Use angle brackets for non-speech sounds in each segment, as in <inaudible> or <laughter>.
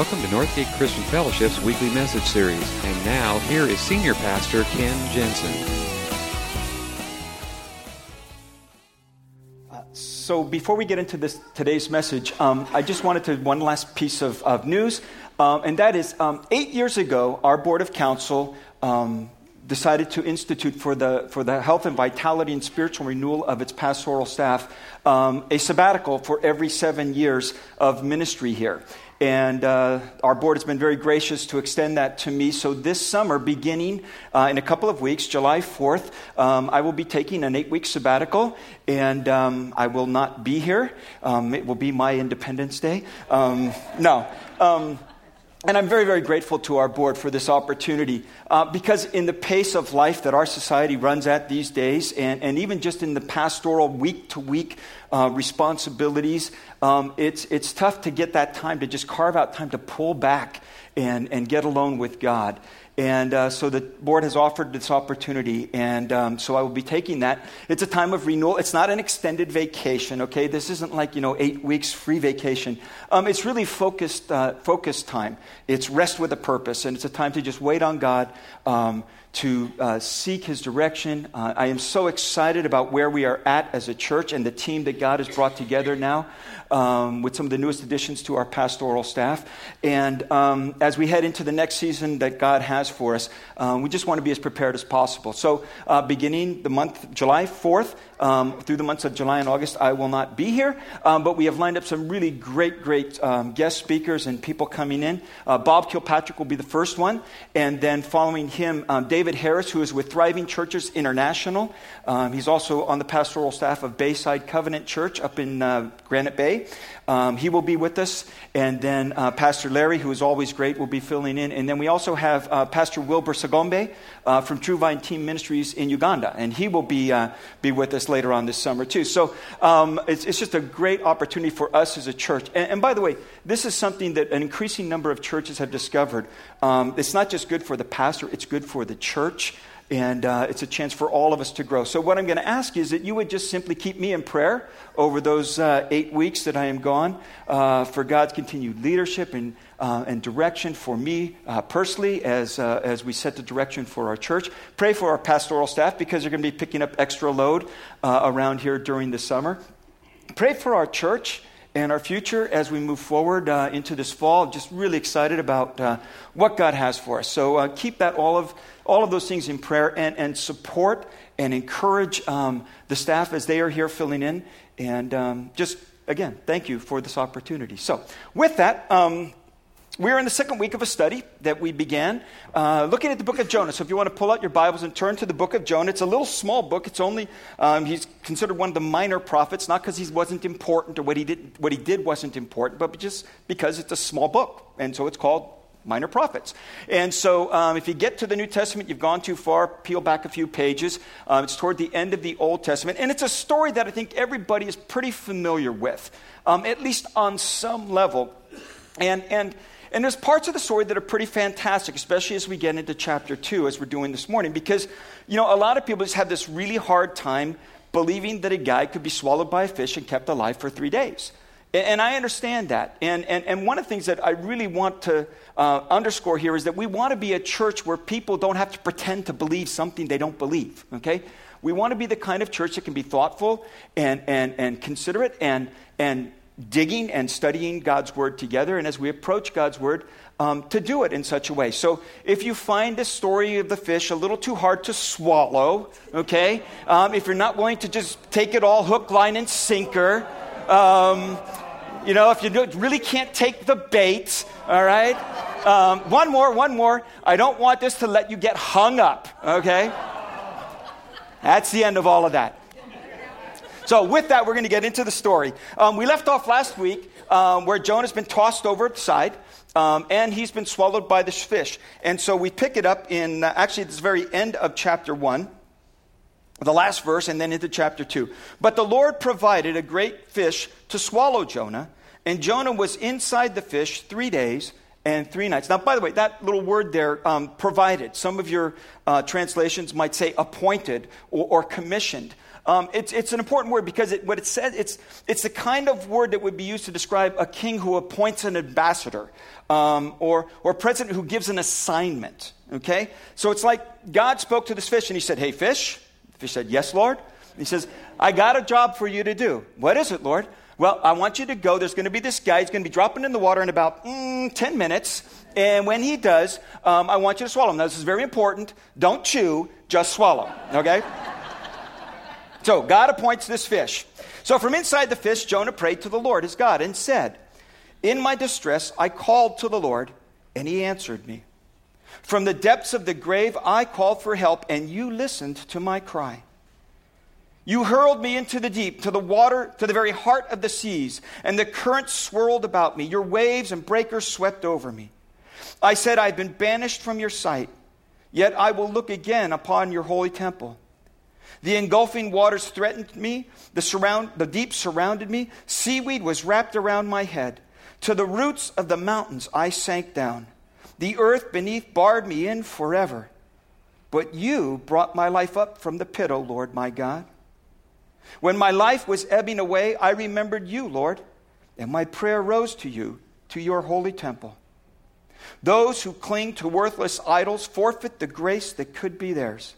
Welcome to Northgate Christian Fellowship's weekly message series. And now, here is Senior Pastor Ken Jensen. Uh, so, before we get into this today's message, um, I just wanted to one last piece of, of news, um, and that is um, eight years ago, our board of council um, decided to institute for the, for the health and vitality and spiritual renewal of its pastoral staff um, a sabbatical for every seven years of ministry here. And uh, our board has been very gracious to extend that to me. So this summer, beginning uh, in a couple of weeks, July 4th, um, I will be taking an eight week sabbatical, and um, I will not be here. Um, it will be my Independence Day. Um, no. Um, and I'm very, very grateful to our board for this opportunity uh, because, in the pace of life that our society runs at these days, and, and even just in the pastoral week to week responsibilities, um, it's, it's tough to get that time to just carve out time to pull back and, and get alone with God. And uh, so the board has offered this opportunity, and um, so I will be taking that. It's a time of renewal. It's not an extended vacation, okay? This isn't like, you know, eight weeks free vacation. Um, it's really focused, uh, focused time. It's rest with a purpose, and it's a time to just wait on God. Um, to uh, seek his direction. Uh, I am so excited about where we are at as a church and the team that God has brought together now um, with some of the newest additions to our pastoral staff. And um, as we head into the next season that God has for us, um, we just want to be as prepared as possible. So, uh, beginning the month, July 4th, um, through the months of July and August, I will not be here, um, but we have lined up some really great, great um, guest speakers and people coming in. Uh, Bob Kilpatrick will be the first one, and then following him, David Harris, who is with Thriving Churches International. He's also on the pastoral staff of Bayside Covenant Church up in uh, Granite Bay. Um, he will be with us. And then uh, Pastor Larry, who is always great, will be filling in. And then we also have uh, Pastor Wilbur Sagombe uh, from True Vine Team Ministries in Uganda. And he will be, uh, be with us later on this summer, too. So um, it's, it's, just a great opportunity for us as a church. And, and, by the way, this is something that an increasing number of churches have discovered. Um, it's not just good for the pastor, it's good for the church and uh, it's a chance for all of us to grow. So, what I'm going to ask is that you would just simply keep me in prayer over those uh, eight weeks that I am gone uh, for God's continued leadership and, uh, and direction for me uh, personally as, as we set the direction for our church. Pray for our pastoral staff because they're going to be picking up extra load around here during the summer. Pray for our church and our future as we move forward uh, into this fall. Just really excited about uh, what God has for us. So uh, keep that all of all of those things in prayer and, and support and encourage um, the staff as they are here filling in. And um, just, again, thank you for this opportunity. So, with that, um, we're in the second week of a study that we began uh, looking at the book of Jonah. So, if you want to pull out your Bibles and turn to the book of Jonah, it's a little small book. It's only, um, he's considered one of the minor prophets, not because he wasn't important or what he, did, what he did wasn't important, but just because it's a small book. And so it's called minor prophets. And so, um, if you get to the New Testament, you've gone too far, peel back a few pages. Um, it's toward the end of the Old Testament. And it's a story that I think everybody is pretty familiar with, um, at least on some level. And, and, and there's parts of the story that are pretty fantastic, especially as we get into chapter 2, as we're doing this morning, because, you know, a lot of people just have this really hard time believing that a guy could be swallowed by a fish and kept alive for three days. And I understand that. And, and, and one of the things that I really want to uh, underscore here is that we want to be a church where people don't have to pretend to believe something they don't believe, okay? We want to be the kind of church that can be thoughtful and, and, and considerate and, and digging and studying God's Word together. And as we approach God's Word, um, to do it in such a way. So if you find the story of the fish a little too hard to swallow, okay, um, if you're not willing to just take it all hook, line, and sinker, um, you know, if you really can't take the bait, all right? Um, one more, one more. I don't want this to let you get hung up, okay? That's the end of all of that. So, with that, we're going to get into the story. Um, we left off last week um, where Jonah's been tossed over the side. Um, and he's been swallowed by this fish. And so we pick it up in uh, actually the very end of chapter 1 the last verse, and then into chapter 2. But the Lord provided a great fish to swallow Jonah, and Jonah was inside the fish three days and three nights. Now, by the way, that little word there, um, provided, some of your uh, translations might say appointed or, or commissioned. Um, it's, it's an important word because it, what it says, it's, it's the kind of word that would be used to describe a king who appoints an ambassador um, or, or a president who gives an assignment. Okay? So it's like God spoke to this fish and he said, Hey, fish. The fish said, Yes, Lord. He says, I got a job for you to do. What is it, Lord? Well, I want you to go. There's going to be this guy. He's going to be dropping in the water in about mm, 10 minutes. And when he does, um, I want you to swallow him. Now, this is very important. Don't chew, just swallow. Okay? So, God appoints this fish. So, from inside the fish, Jonah prayed to the Lord, his God, and said, In my distress, I called to the Lord, and he answered me. From the depths of the grave, I called for help, and you listened to my cry. You hurled me into the deep, to the water, to the very heart of the seas, and the currents swirled about me. Your waves and breakers swept over me. I said, I've been banished from your sight, yet I will look again upon your holy temple. The engulfing waters threatened me, the, surround, the deep surrounded me, seaweed was wrapped around my head. To the roots of the mountains I sank down. The earth beneath barred me in forever. But you brought my life up from the pit, O Lord my God. When my life was ebbing away, I remembered you, Lord, and my prayer rose to you, to your holy temple. Those who cling to worthless idols forfeit the grace that could be theirs.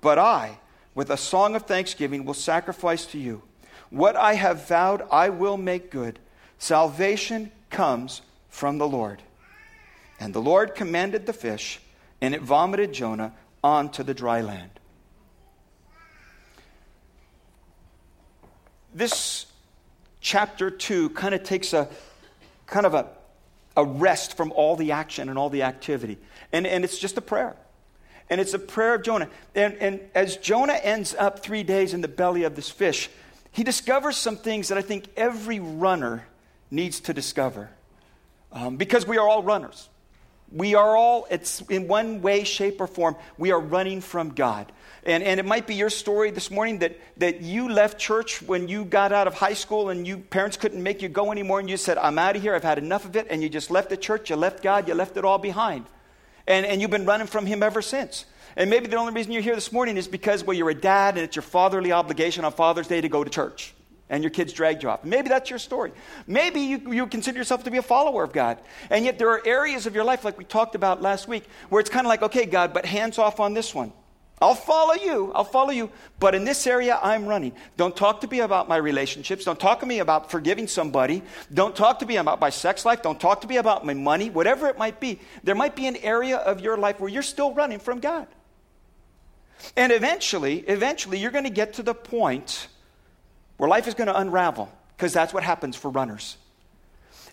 But I, with a song of thanksgiving, will sacrifice to you. What I have vowed, I will make good. Salvation comes from the Lord. And the Lord commanded the fish, and it vomited Jonah onto the dry land. this chapter 2 kind of takes a kind of a, a rest from all the action and all the activity. And, and it's just a prayer. And it's a prayer of Jonah. And, and as Jonah ends up three days in the belly of this fish, he discovers some things that I think every runner needs to discover. Um, because we are all runners. We are all, it's in one way, shape, or form, we are running from God. And, and it might be your story this morning that, that you left church when you got out of high school and you parents couldn't make you go anymore and you said, I'm out of here, I've had enough of it, and you just left the church, you left God, you left it all behind. And, and you've been running from Him ever since. And maybe the only reason you're here this morning is because, well, you're a dad and it's your fatherly obligation on Father's Day to go to church and your kids dragged you off. Maybe that's your story. Maybe you, you consider yourself to be a follower of God. And yet there are areas of your life, like we talked about last week, where it's kind of like, okay, God, but hands off on this one. I'll follow you. I'll follow you. But in this area, I'm running. Don't talk to me about my relationships. Don't talk to me about forgiving somebody. Don't talk to me about my sex life. Don't talk to me about my money. Whatever it might be, there might be an area of your life where you're still running from God. And eventually, eventually, you're going to get to the point where life is going to unravel because that's what happens for runners.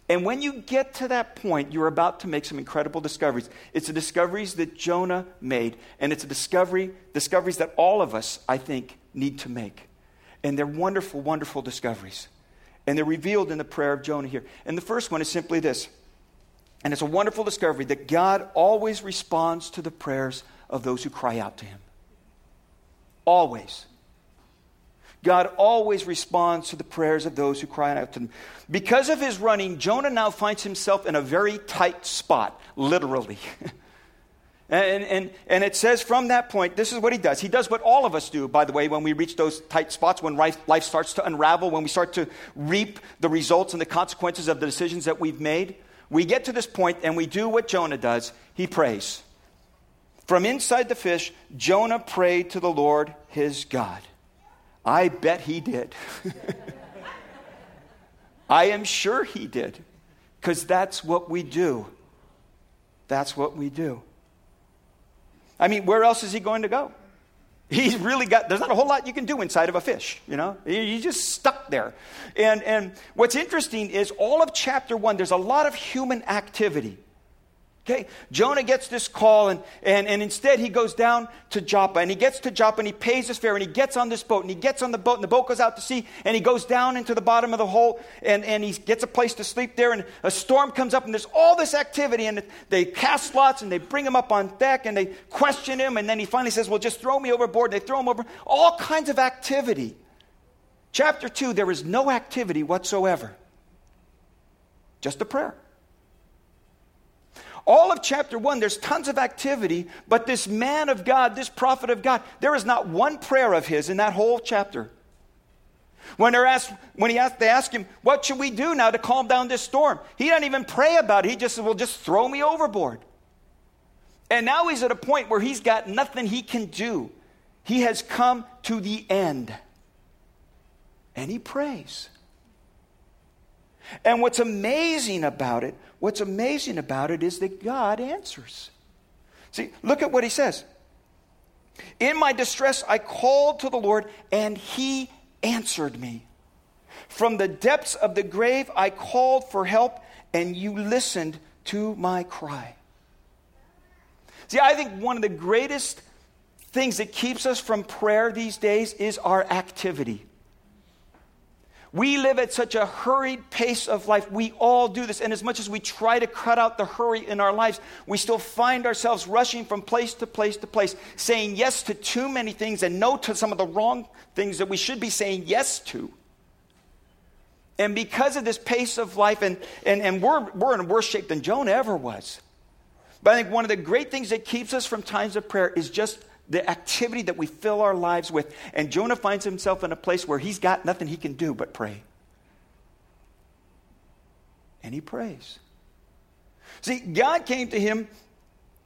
And when you get to that point, you're about to make some incredible discoveries. It's the discoveries that Jonah made, and it's a discovery, discoveries that all of us, I think, need to make. And they're wonderful, wonderful discoveries. And they're revealed in the prayer of Jonah here. And the first one is simply this. And it's a wonderful discovery that God always responds to the prayers of those who cry out to him. Always. God always responds to the prayers of those who cry out to him. Because of his running, Jonah now finds himself in a very tight spot, literally. <laughs> and, and, and it says from that point, this is what he does. He does what all of us do, by the way, when we reach those tight spots, when life, life starts to unravel, when we start to reap the results and the consequences of the decisions that we've made. We get to this point and we do what Jonah does he prays. From inside the fish, Jonah prayed to the Lord his God. I bet he did. <laughs> I am sure he did, because that's what we do. That's what we do. I mean, where else is he going to go? He's really got, there's not a whole lot you can do inside of a fish, you know? You're just stuck there. And, and what's interesting is all of chapter one, there's a lot of human activity. Okay, Jonah gets this call, and, and, and instead he goes down to Joppa, and he gets to Joppa, and he pays his fare, and he gets on this boat, and he gets on the boat, and the boat goes out to sea, and he goes down into the bottom of the hole, and, and he gets a place to sleep there, and a storm comes up, and there's all this activity, and they cast lots, and they bring him up on deck, and they question him, and then he finally says, well, just throw me overboard, and they throw him over, all kinds of activity. Chapter 2, there is no activity whatsoever, just a prayer. All of chapter one, there's tons of activity, but this man of God, this prophet of God, there is not one prayer of his in that whole chapter. When, they're asked, when he asked, they ask him, What should we do now to calm down this storm? He doesn't even pray about it. He just says, Well, just throw me overboard. And now he's at a point where he's got nothing he can do. He has come to the end. And he prays. And what's amazing about it, what's amazing about it is that God answers. See, look at what he says. In my distress, I called to the Lord, and he answered me. From the depths of the grave, I called for help, and you listened to my cry. See, I think one of the greatest things that keeps us from prayer these days is our activity. We live at such a hurried pace of life. We all do this. And as much as we try to cut out the hurry in our lives, we still find ourselves rushing from place to place to place, saying yes to too many things and no to some of the wrong things that we should be saying yes to. And because of this pace of life, and, and, and we're, we're in worse shape than Jonah ever was. But I think one of the great things that keeps us from times of prayer is just the activity that we fill our lives with. And Jonah finds himself in a place where he's got nothing he can do but pray. And he prays. See, God came to him,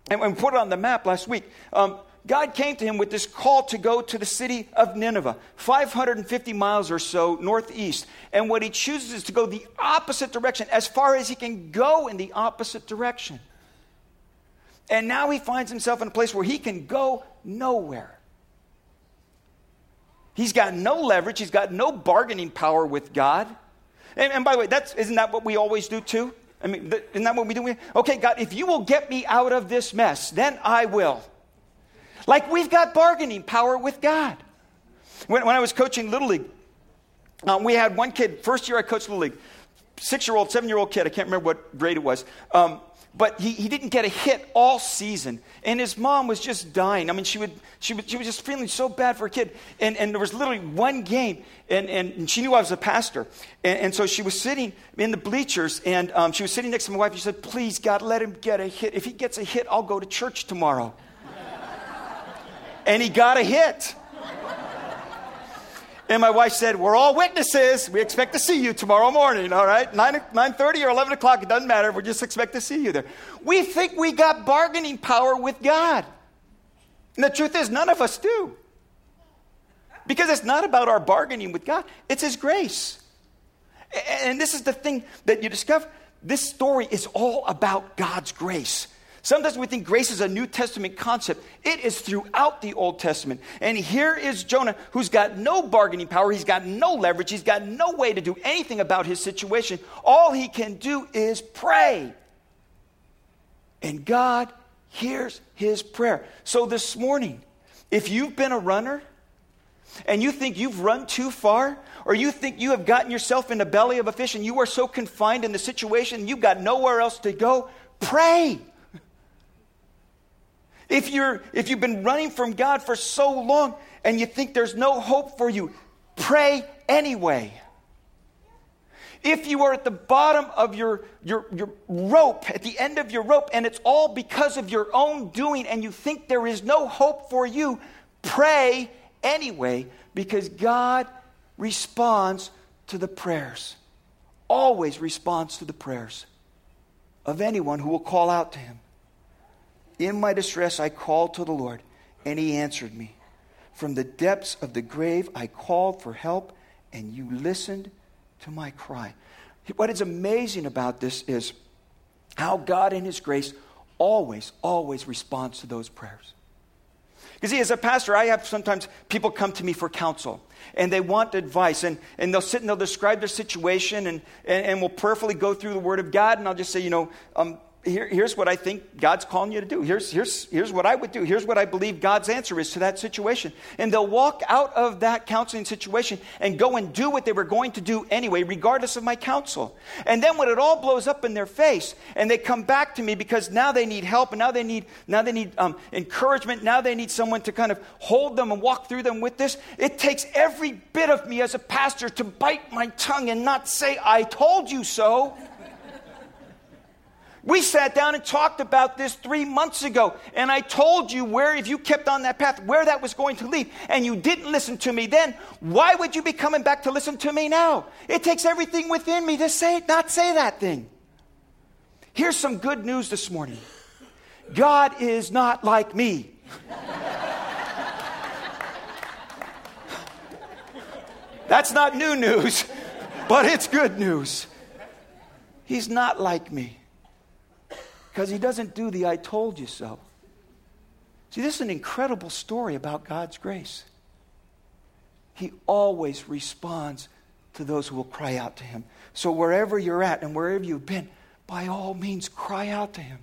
and we put it on the map last week. Um, God came to him with this call to go to the city of Nineveh, 550 miles or so northeast. And what he chooses is to go the opposite direction, as far as he can go in the opposite direction. And now he finds himself in a place where he can go nowhere. He's got no leverage, he's got no bargaining power with God. And, and by the way, that's, isn't that what we always do too? I mean, isn't that what we do? Okay, God, if you will get me out of this mess, then I will. Like we've got bargaining power with God. When, when I was coaching Little League, um, we had one kid, first year I coached Little League, six year old, seven year old kid, I can't remember what grade it was. Um, but he, he didn't get a hit all season. And his mom was just dying. I mean, she, would, she, would, she was just feeling so bad for a kid. And, and there was literally one game, and, and she knew I was a pastor. And, and so she was sitting in the bleachers, and um, she was sitting next to my wife. And She said, Please, God, let him get a hit. If he gets a hit, I'll go to church tomorrow. and he got a hit. And my wife said, We're all witnesses. We expect to see you tomorrow morning, all right? 9, 9.30 or 11 o'clock, it doesn't matter. We just expect to see you there. We think we got bargaining power with God. And the truth is, none of us do. Because it's not about our bargaining with God, it's His grace. And this is the thing that you discover this story is all about God's grace. Sometimes we think grace is a New Testament concept. It is throughout the Old Testament. And here is Jonah, who's got no bargaining power, he's got no leverage, he's got no way to do anything about his situation. All he can do is pray. And God hears his prayer. So this morning, if you've been a runner, and you think you've run too far, or you think you have gotten yourself in the belly of a fish and you are so confined in the situation you've got nowhere else to go, pray. If, you're, if you've been running from God for so long and you think there's no hope for you, pray anyway. If you are at the bottom of your, your, your rope, at the end of your rope, and it's all because of your own doing, and you think there is no hope for you, pray anyway because God responds to the prayers, always responds to the prayers of anyone who will call out to Him. In my distress, I called to the Lord, and he answered me. From the depths of the grave, I called for help, and you listened to my cry. What is amazing about this is how God, in his grace, always, always responds to those prayers. Because, see, as a pastor, I have sometimes people come to me for counsel and they want advice and, and they'll sit and they'll describe their situation and, and, and we'll prayerfully go through the Word of God and I'll just say, you know, um, here, here's what I think God's calling you to do. Here's, here's, here's what I would do. Here's what I believe God's answer is to that situation. And they'll walk out of that counseling situation and go and do what they were going to do anyway, regardless of my counsel. And then when it all blows up in their face and they come back to me because now they need help and now they need, now they need um, encouragement, now they need someone to kind of hold them and walk through them with this, it takes every bit of me as a pastor to bite my tongue and not say, I told you so. We sat down and talked about this three months ago, and I told you where, if you kept on that path, where that was going to lead, and you didn't listen to me then. Why would you be coming back to listen to me now? It takes everything within me to say, not say that thing. Here's some good news this morning God is not like me. <laughs> That's not new news, <laughs> but it's good news. He's not like me because he doesn't do the I told you so. See, this is an incredible story about God's grace. He always responds to those who will cry out to him. So, wherever you're at and wherever you've been, by all means, cry out to him.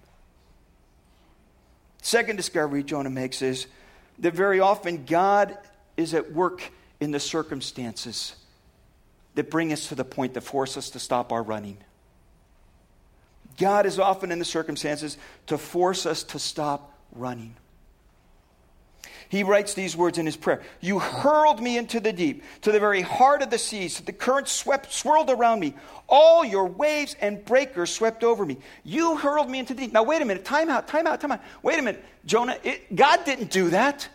Second discovery Jonah makes is that very often God is at work in the circumstances that bring us to the point that force us to stop our running. God is often in the circumstances to force us to stop running. He writes these words in his prayer You hurled me into the deep, to the very heart of the seas. The current swept, swirled around me. All your waves and breakers swept over me. You hurled me into the deep. Now, wait a minute. Time out, time out, time out. Wait a minute. Jonah, it, God didn't do that.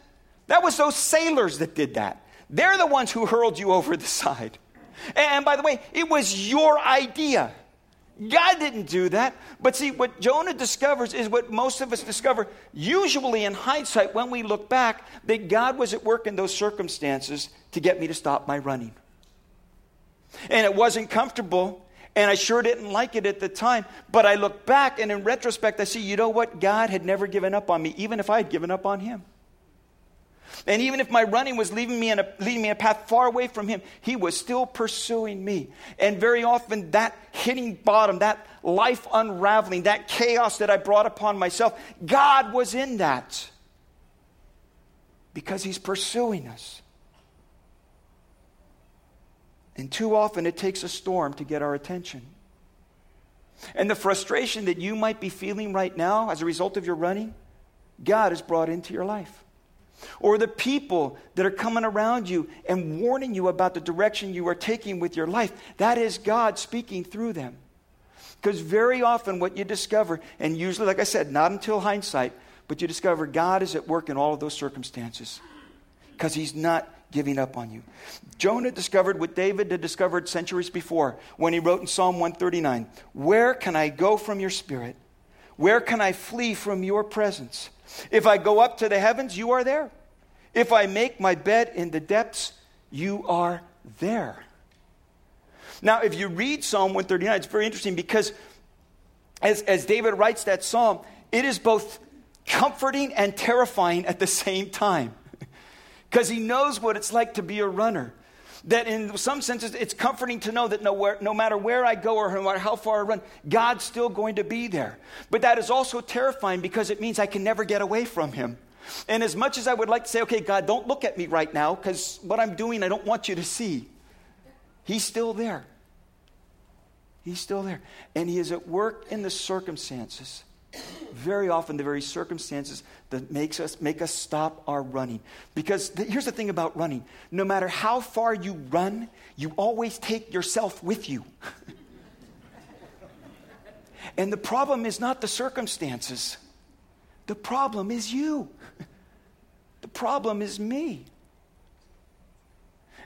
That was those sailors that did that. They're the ones who hurled you over the side. And by the way, it was your idea. God didn't do that. But see, what Jonah discovers is what most of us discover, usually in hindsight, when we look back, that God was at work in those circumstances to get me to stop my running. And it wasn't comfortable, and I sure didn't like it at the time. But I look back, and in retrospect, I see, you know what? God had never given up on me, even if I had given up on Him. And even if my running was leading me, in a, leading me a path far away from Him, He was still pursuing me. And very often, that hitting bottom, that life unraveling, that chaos that I brought upon myself, God was in that because He's pursuing us. And too often, it takes a storm to get our attention. And the frustration that you might be feeling right now as a result of your running, God has brought into your life or the people that are coming around you and warning you about the direction you are taking with your life. That is God speaking through them. Because very often, what you discover, and usually, like I said, not until hindsight, but you discover God is at work in all of those circumstances because He's not giving up on you. Jonah discovered what David had discovered centuries before when he wrote in Psalm 139 Where can I go from your spirit? Where can I flee from your presence? If I go up to the heavens, you are there. If I make my bed in the depths, you are there. Now, if you read Psalm 139, it's very interesting because as, as David writes that psalm, it is both comforting and terrifying at the same time <laughs> because he knows what it's like to be a runner that in some senses it's comforting to know that no, no matter where I go or no matter how far I run, God's still going to be there. But that is also terrifying because it means I can never get away from Him. And as much as I would like to say, okay, God, don't look at me right now because what I'm doing I don't want you to see, He's still there. He's still there. And He is at work in the circumstances very often the very circumstances that makes us make us stop our running. Because th- here's the thing about running. No matter how far you run you always take yourself with you. <laughs> And the problem is not the circumstances. The problem is you. <laughs> The problem is me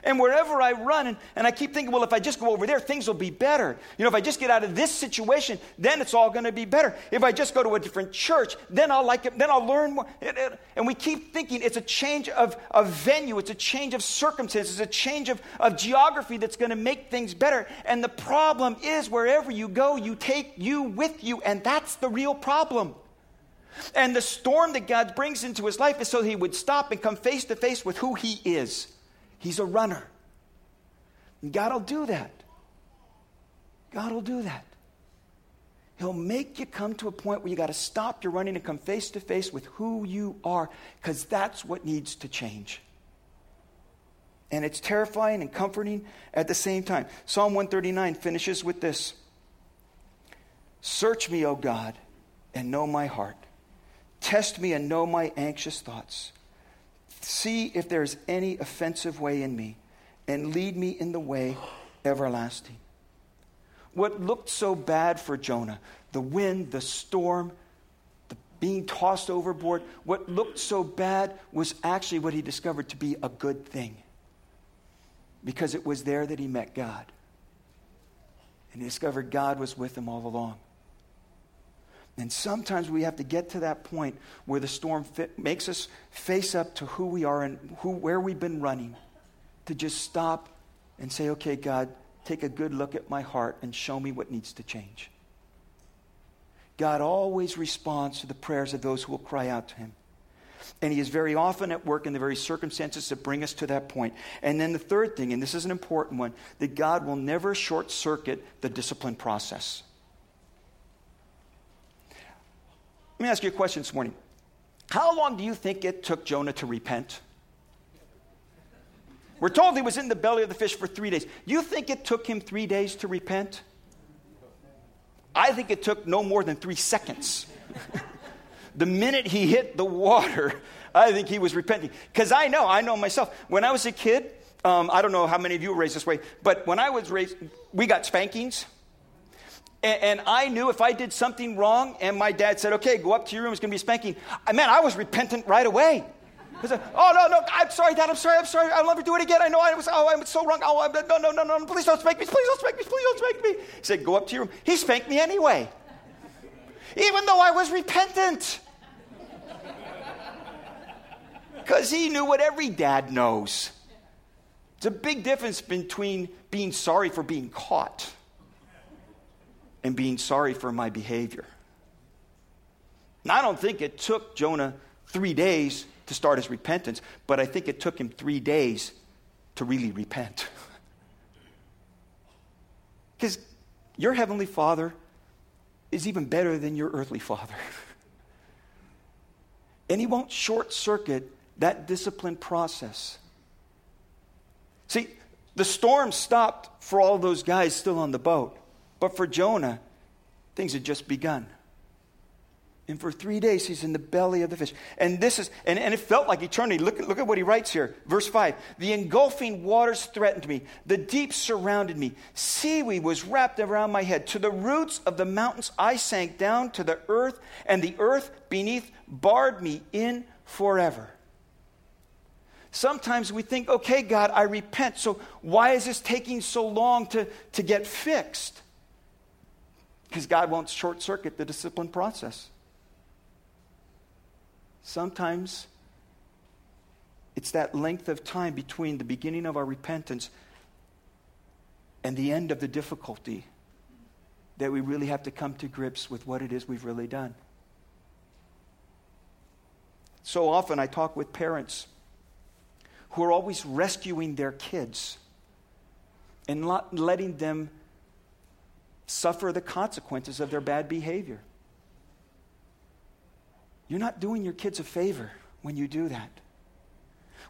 and wherever I run, and, and I keep thinking, well, if I just go over there, things will be better. You know, if I just get out of this situation, then it's all going to be better. If I just go to a different church, then I'll like it, then I'll learn more. And we keep thinking it's a change of, of venue, it's a change of circumstances, it's a change of, of geography that's going to make things better. And the problem is, wherever you go, you take you with you, and that's the real problem. And the storm that God brings into his life is so he would stop and come face to face with who he is. He's a runner. And God will do that. God will do that. He'll make you come to a point where you got to stop your running and come face to face with who you are because that's what needs to change. And it's terrifying and comforting at the same time. Psalm 139 finishes with this Search me, O God, and know my heart. Test me and know my anxious thoughts. See if there's any offensive way in me, and lead me in the way everlasting. What looked so bad for Jonah, the wind, the storm, the being tossed overboard, what looked so bad was actually what he discovered to be a good thing. Because it was there that he met God. And he discovered God was with him all along. And sometimes we have to get to that point where the storm fit, makes us face up to who we are and who, where we've been running, to just stop and say, okay, God, take a good look at my heart and show me what needs to change. God always responds to the prayers of those who will cry out to him. And he is very often at work in the very circumstances that bring us to that point. And then the third thing, and this is an important one, that God will never short circuit the discipline process. Let me ask you a question this morning. How long do you think it took Jonah to repent? We're told he was in the belly of the fish for three days. You think it took him three days to repent? I think it took no more than three seconds. <laughs> the minute he hit the water, <laughs> I think he was repenting. Because I know, I know myself. When I was a kid, um, I don't know how many of you were raised this way, but when I was raised, we got spankings. And, and, I knew if I did something wrong and my dad said, okay, go up to your room, it's going to be spanking, man, I was repentant right away. I said, oh, no, no, I'm sorry, Dad, I'm sorry, I'm sorry, I'll never do it again. I know I was, oh, I'm so wrong. Oh, I'm, no, no, no, no, please don't spank me, please don't spank me, please don't spank me. He said, go up to your room. He spanked me anyway, even though I was repentant. Because he knew what every dad knows. It's a big difference between being sorry for being caught and being sorry for my behavior. Now, I don't think it took Jonah three days to start his repentance, but I think it took him three days to really repent. <laughs> Because your heavenly father is even better than your earthly father. <laughs> and he won't short circuit that discipline process. See, the storm stopped for all those guys still on the boat. But for Jonah, things had just begun. And for three days, he's in the belly of the fish. And this is, and, and it felt like eternity. Look, look at what he writes here. Verse 5 The engulfing waters threatened me, the deep surrounded me. Seaweed was wrapped around my head. To the roots of the mountains, I sank down to the earth, and the earth beneath barred me in forever. Sometimes we think, okay, God, I repent. So why is this taking so long to, to get fixed? Because God won't short circuit the discipline process. Sometimes it's that length of time between the beginning of our repentance and the end of the difficulty that we really have to come to grips with what it is we've really done. So often I talk with parents who are always rescuing their kids and not letting them suffer the consequences of their bad behavior. You're not doing your kids a favor when you do that.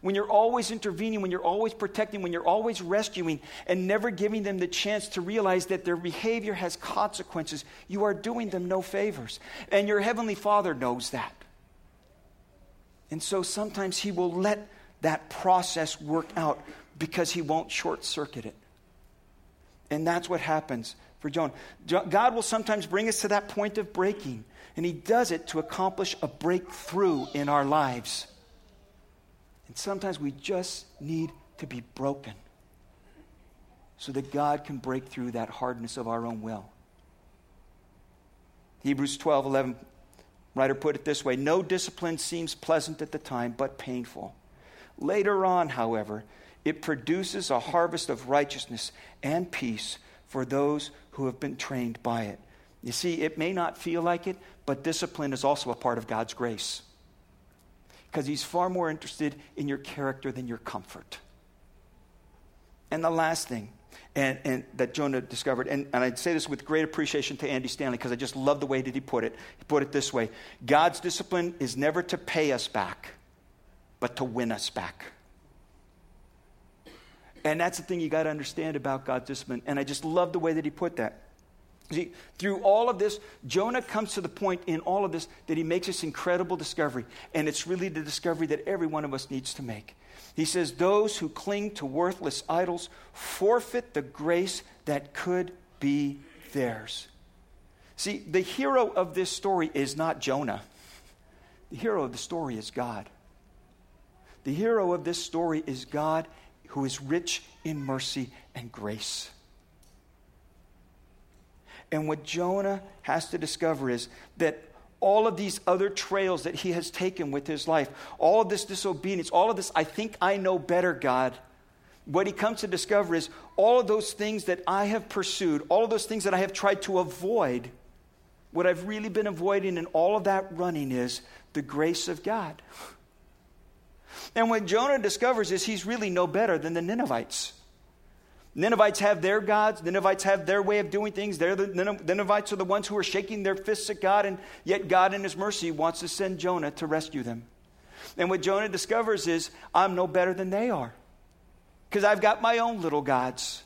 When you're always intervening, when you're always protecting, when you're always rescuing, and never giving them the chance to realize that their behavior has consequences, you are doing them no favors. And your Heavenly Father knows that. And so sometimes He will let that process work out because He won't short circuit it. And that's what happens for Jonah. God will sometimes bring us to that point of breaking, and He does it to accomplish a breakthrough in our lives. And sometimes we just need to be broken so that God can break through that hardness of our own will. Hebrews 12 11, writer put it this way No discipline seems pleasant at the time, but painful. Later on, however, it produces a harvest of righteousness and peace for those who have been trained by it. You see, it may not feel like it, but discipline is also a part of God's grace. Because He's far more interested in your character than your comfort. And the last thing, and, and that Jonah discovered, and, and I'd say this with great appreciation to Andy Stanley because I just love the way that he put it. He put it this way God's discipline is never to pay us back, but to win us back. And that's the thing you got to understand about God's discipline. And I just love the way that he put that. See, through all of this, Jonah comes to the point in all of this that he makes this incredible discovery. And it's really the discovery that every one of us needs to make. He says, Those who cling to worthless idols forfeit the grace that could be theirs. See, the hero of this story is not Jonah. The hero of the story is God. The hero of this story is God who is rich in mercy and grace. And what Jonah has to discover is that all of these other trails that he has taken with his life, all of this disobedience, all of this, I think I know better, God. What he comes to discover is all of those things that I have pursued, all of those things that I have tried to avoid, what I've really been avoiding in all of that running is the grace of God. And what Jonah discovers is he's really no better than the Ninevites. Ninevites have their gods. Ninevites have their way of doing things. They're the Ninevites are the ones who are shaking their fists at God, and yet God, in His mercy, wants to send Jonah to rescue them. And what Jonah discovers is, I'm no better than they are, because I've got my own little gods.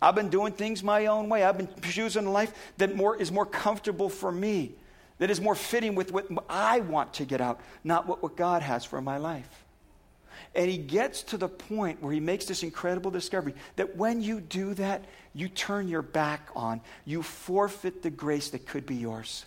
I've been doing things my own way. I've been choosing a life that more is more comfortable for me, that is more fitting with what I want to get out, not what, what God has for my life. And he gets to the point where he makes this incredible discovery that when you do that, you turn your back on, you forfeit the grace that could be yours.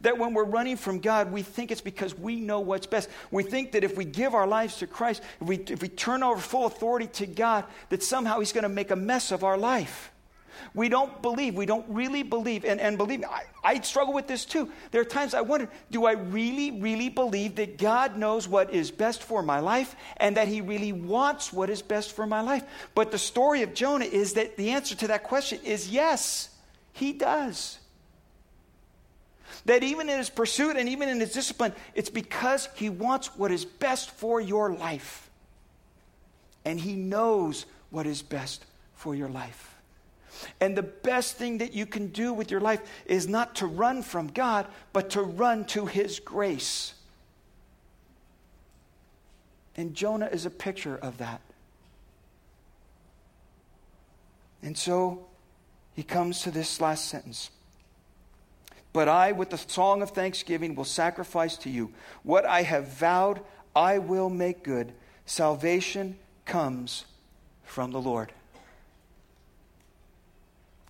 That when we're running from God, we think it's because we know what's best. We think that if we give our lives to Christ, if we, if we turn over full authority to God, that somehow He's going to make a mess of our life. We don't believe. We don't really believe. And, and believe me, I, I struggle with this too. There are times I wonder do I really, really believe that God knows what is best for my life and that He really wants what is best for my life? But the story of Jonah is that the answer to that question is yes, He does. That even in his pursuit and even in his discipline, it's because he wants what is best for your life. And he knows what is best for your life. And the best thing that you can do with your life is not to run from God, but to run to His grace. And Jonah is a picture of that. And so he comes to this last sentence. But I, with the song of thanksgiving, will sacrifice to you. What I have vowed, I will make good. Salvation comes from the Lord.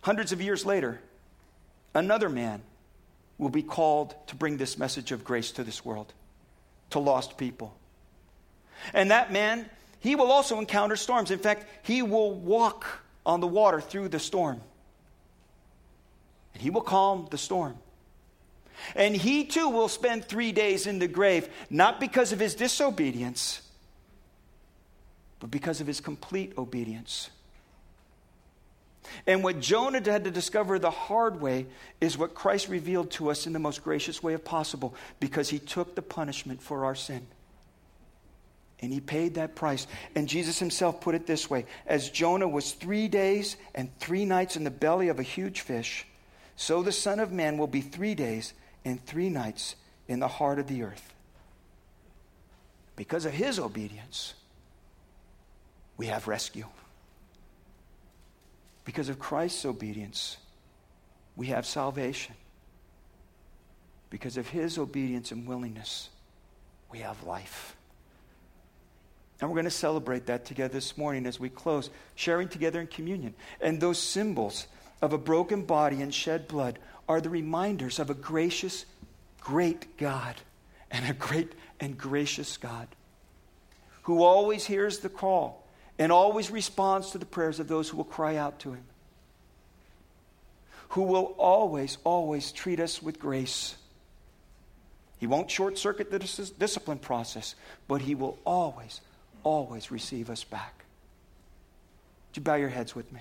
Hundreds of years later, another man will be called to bring this message of grace to this world, to lost people. And that man, he will also encounter storms. In fact, he will walk on the water through the storm. And he will calm the storm. And he too will spend three days in the grave, not because of his disobedience, but because of his complete obedience. And what Jonah had to discover the hard way is what Christ revealed to us in the most gracious way of possible because he took the punishment for our sin. And he paid that price. And Jesus himself put it this way As Jonah was three days and three nights in the belly of a huge fish, so the Son of Man will be three days and three nights in the heart of the earth. Because of his obedience, we have rescue. Because of Christ's obedience, we have salvation. Because of his obedience and willingness, we have life. And we're going to celebrate that together this morning as we close, sharing together in communion. And those symbols of a broken body and shed blood are the reminders of a gracious, great God and a great and gracious God who always hears the call and always responds to the prayers of those who will cry out to him, who will always, always treat us with grace. He won't short circuit the dis- discipline process, but he will always, always receive us back. Would you bow your heads with me?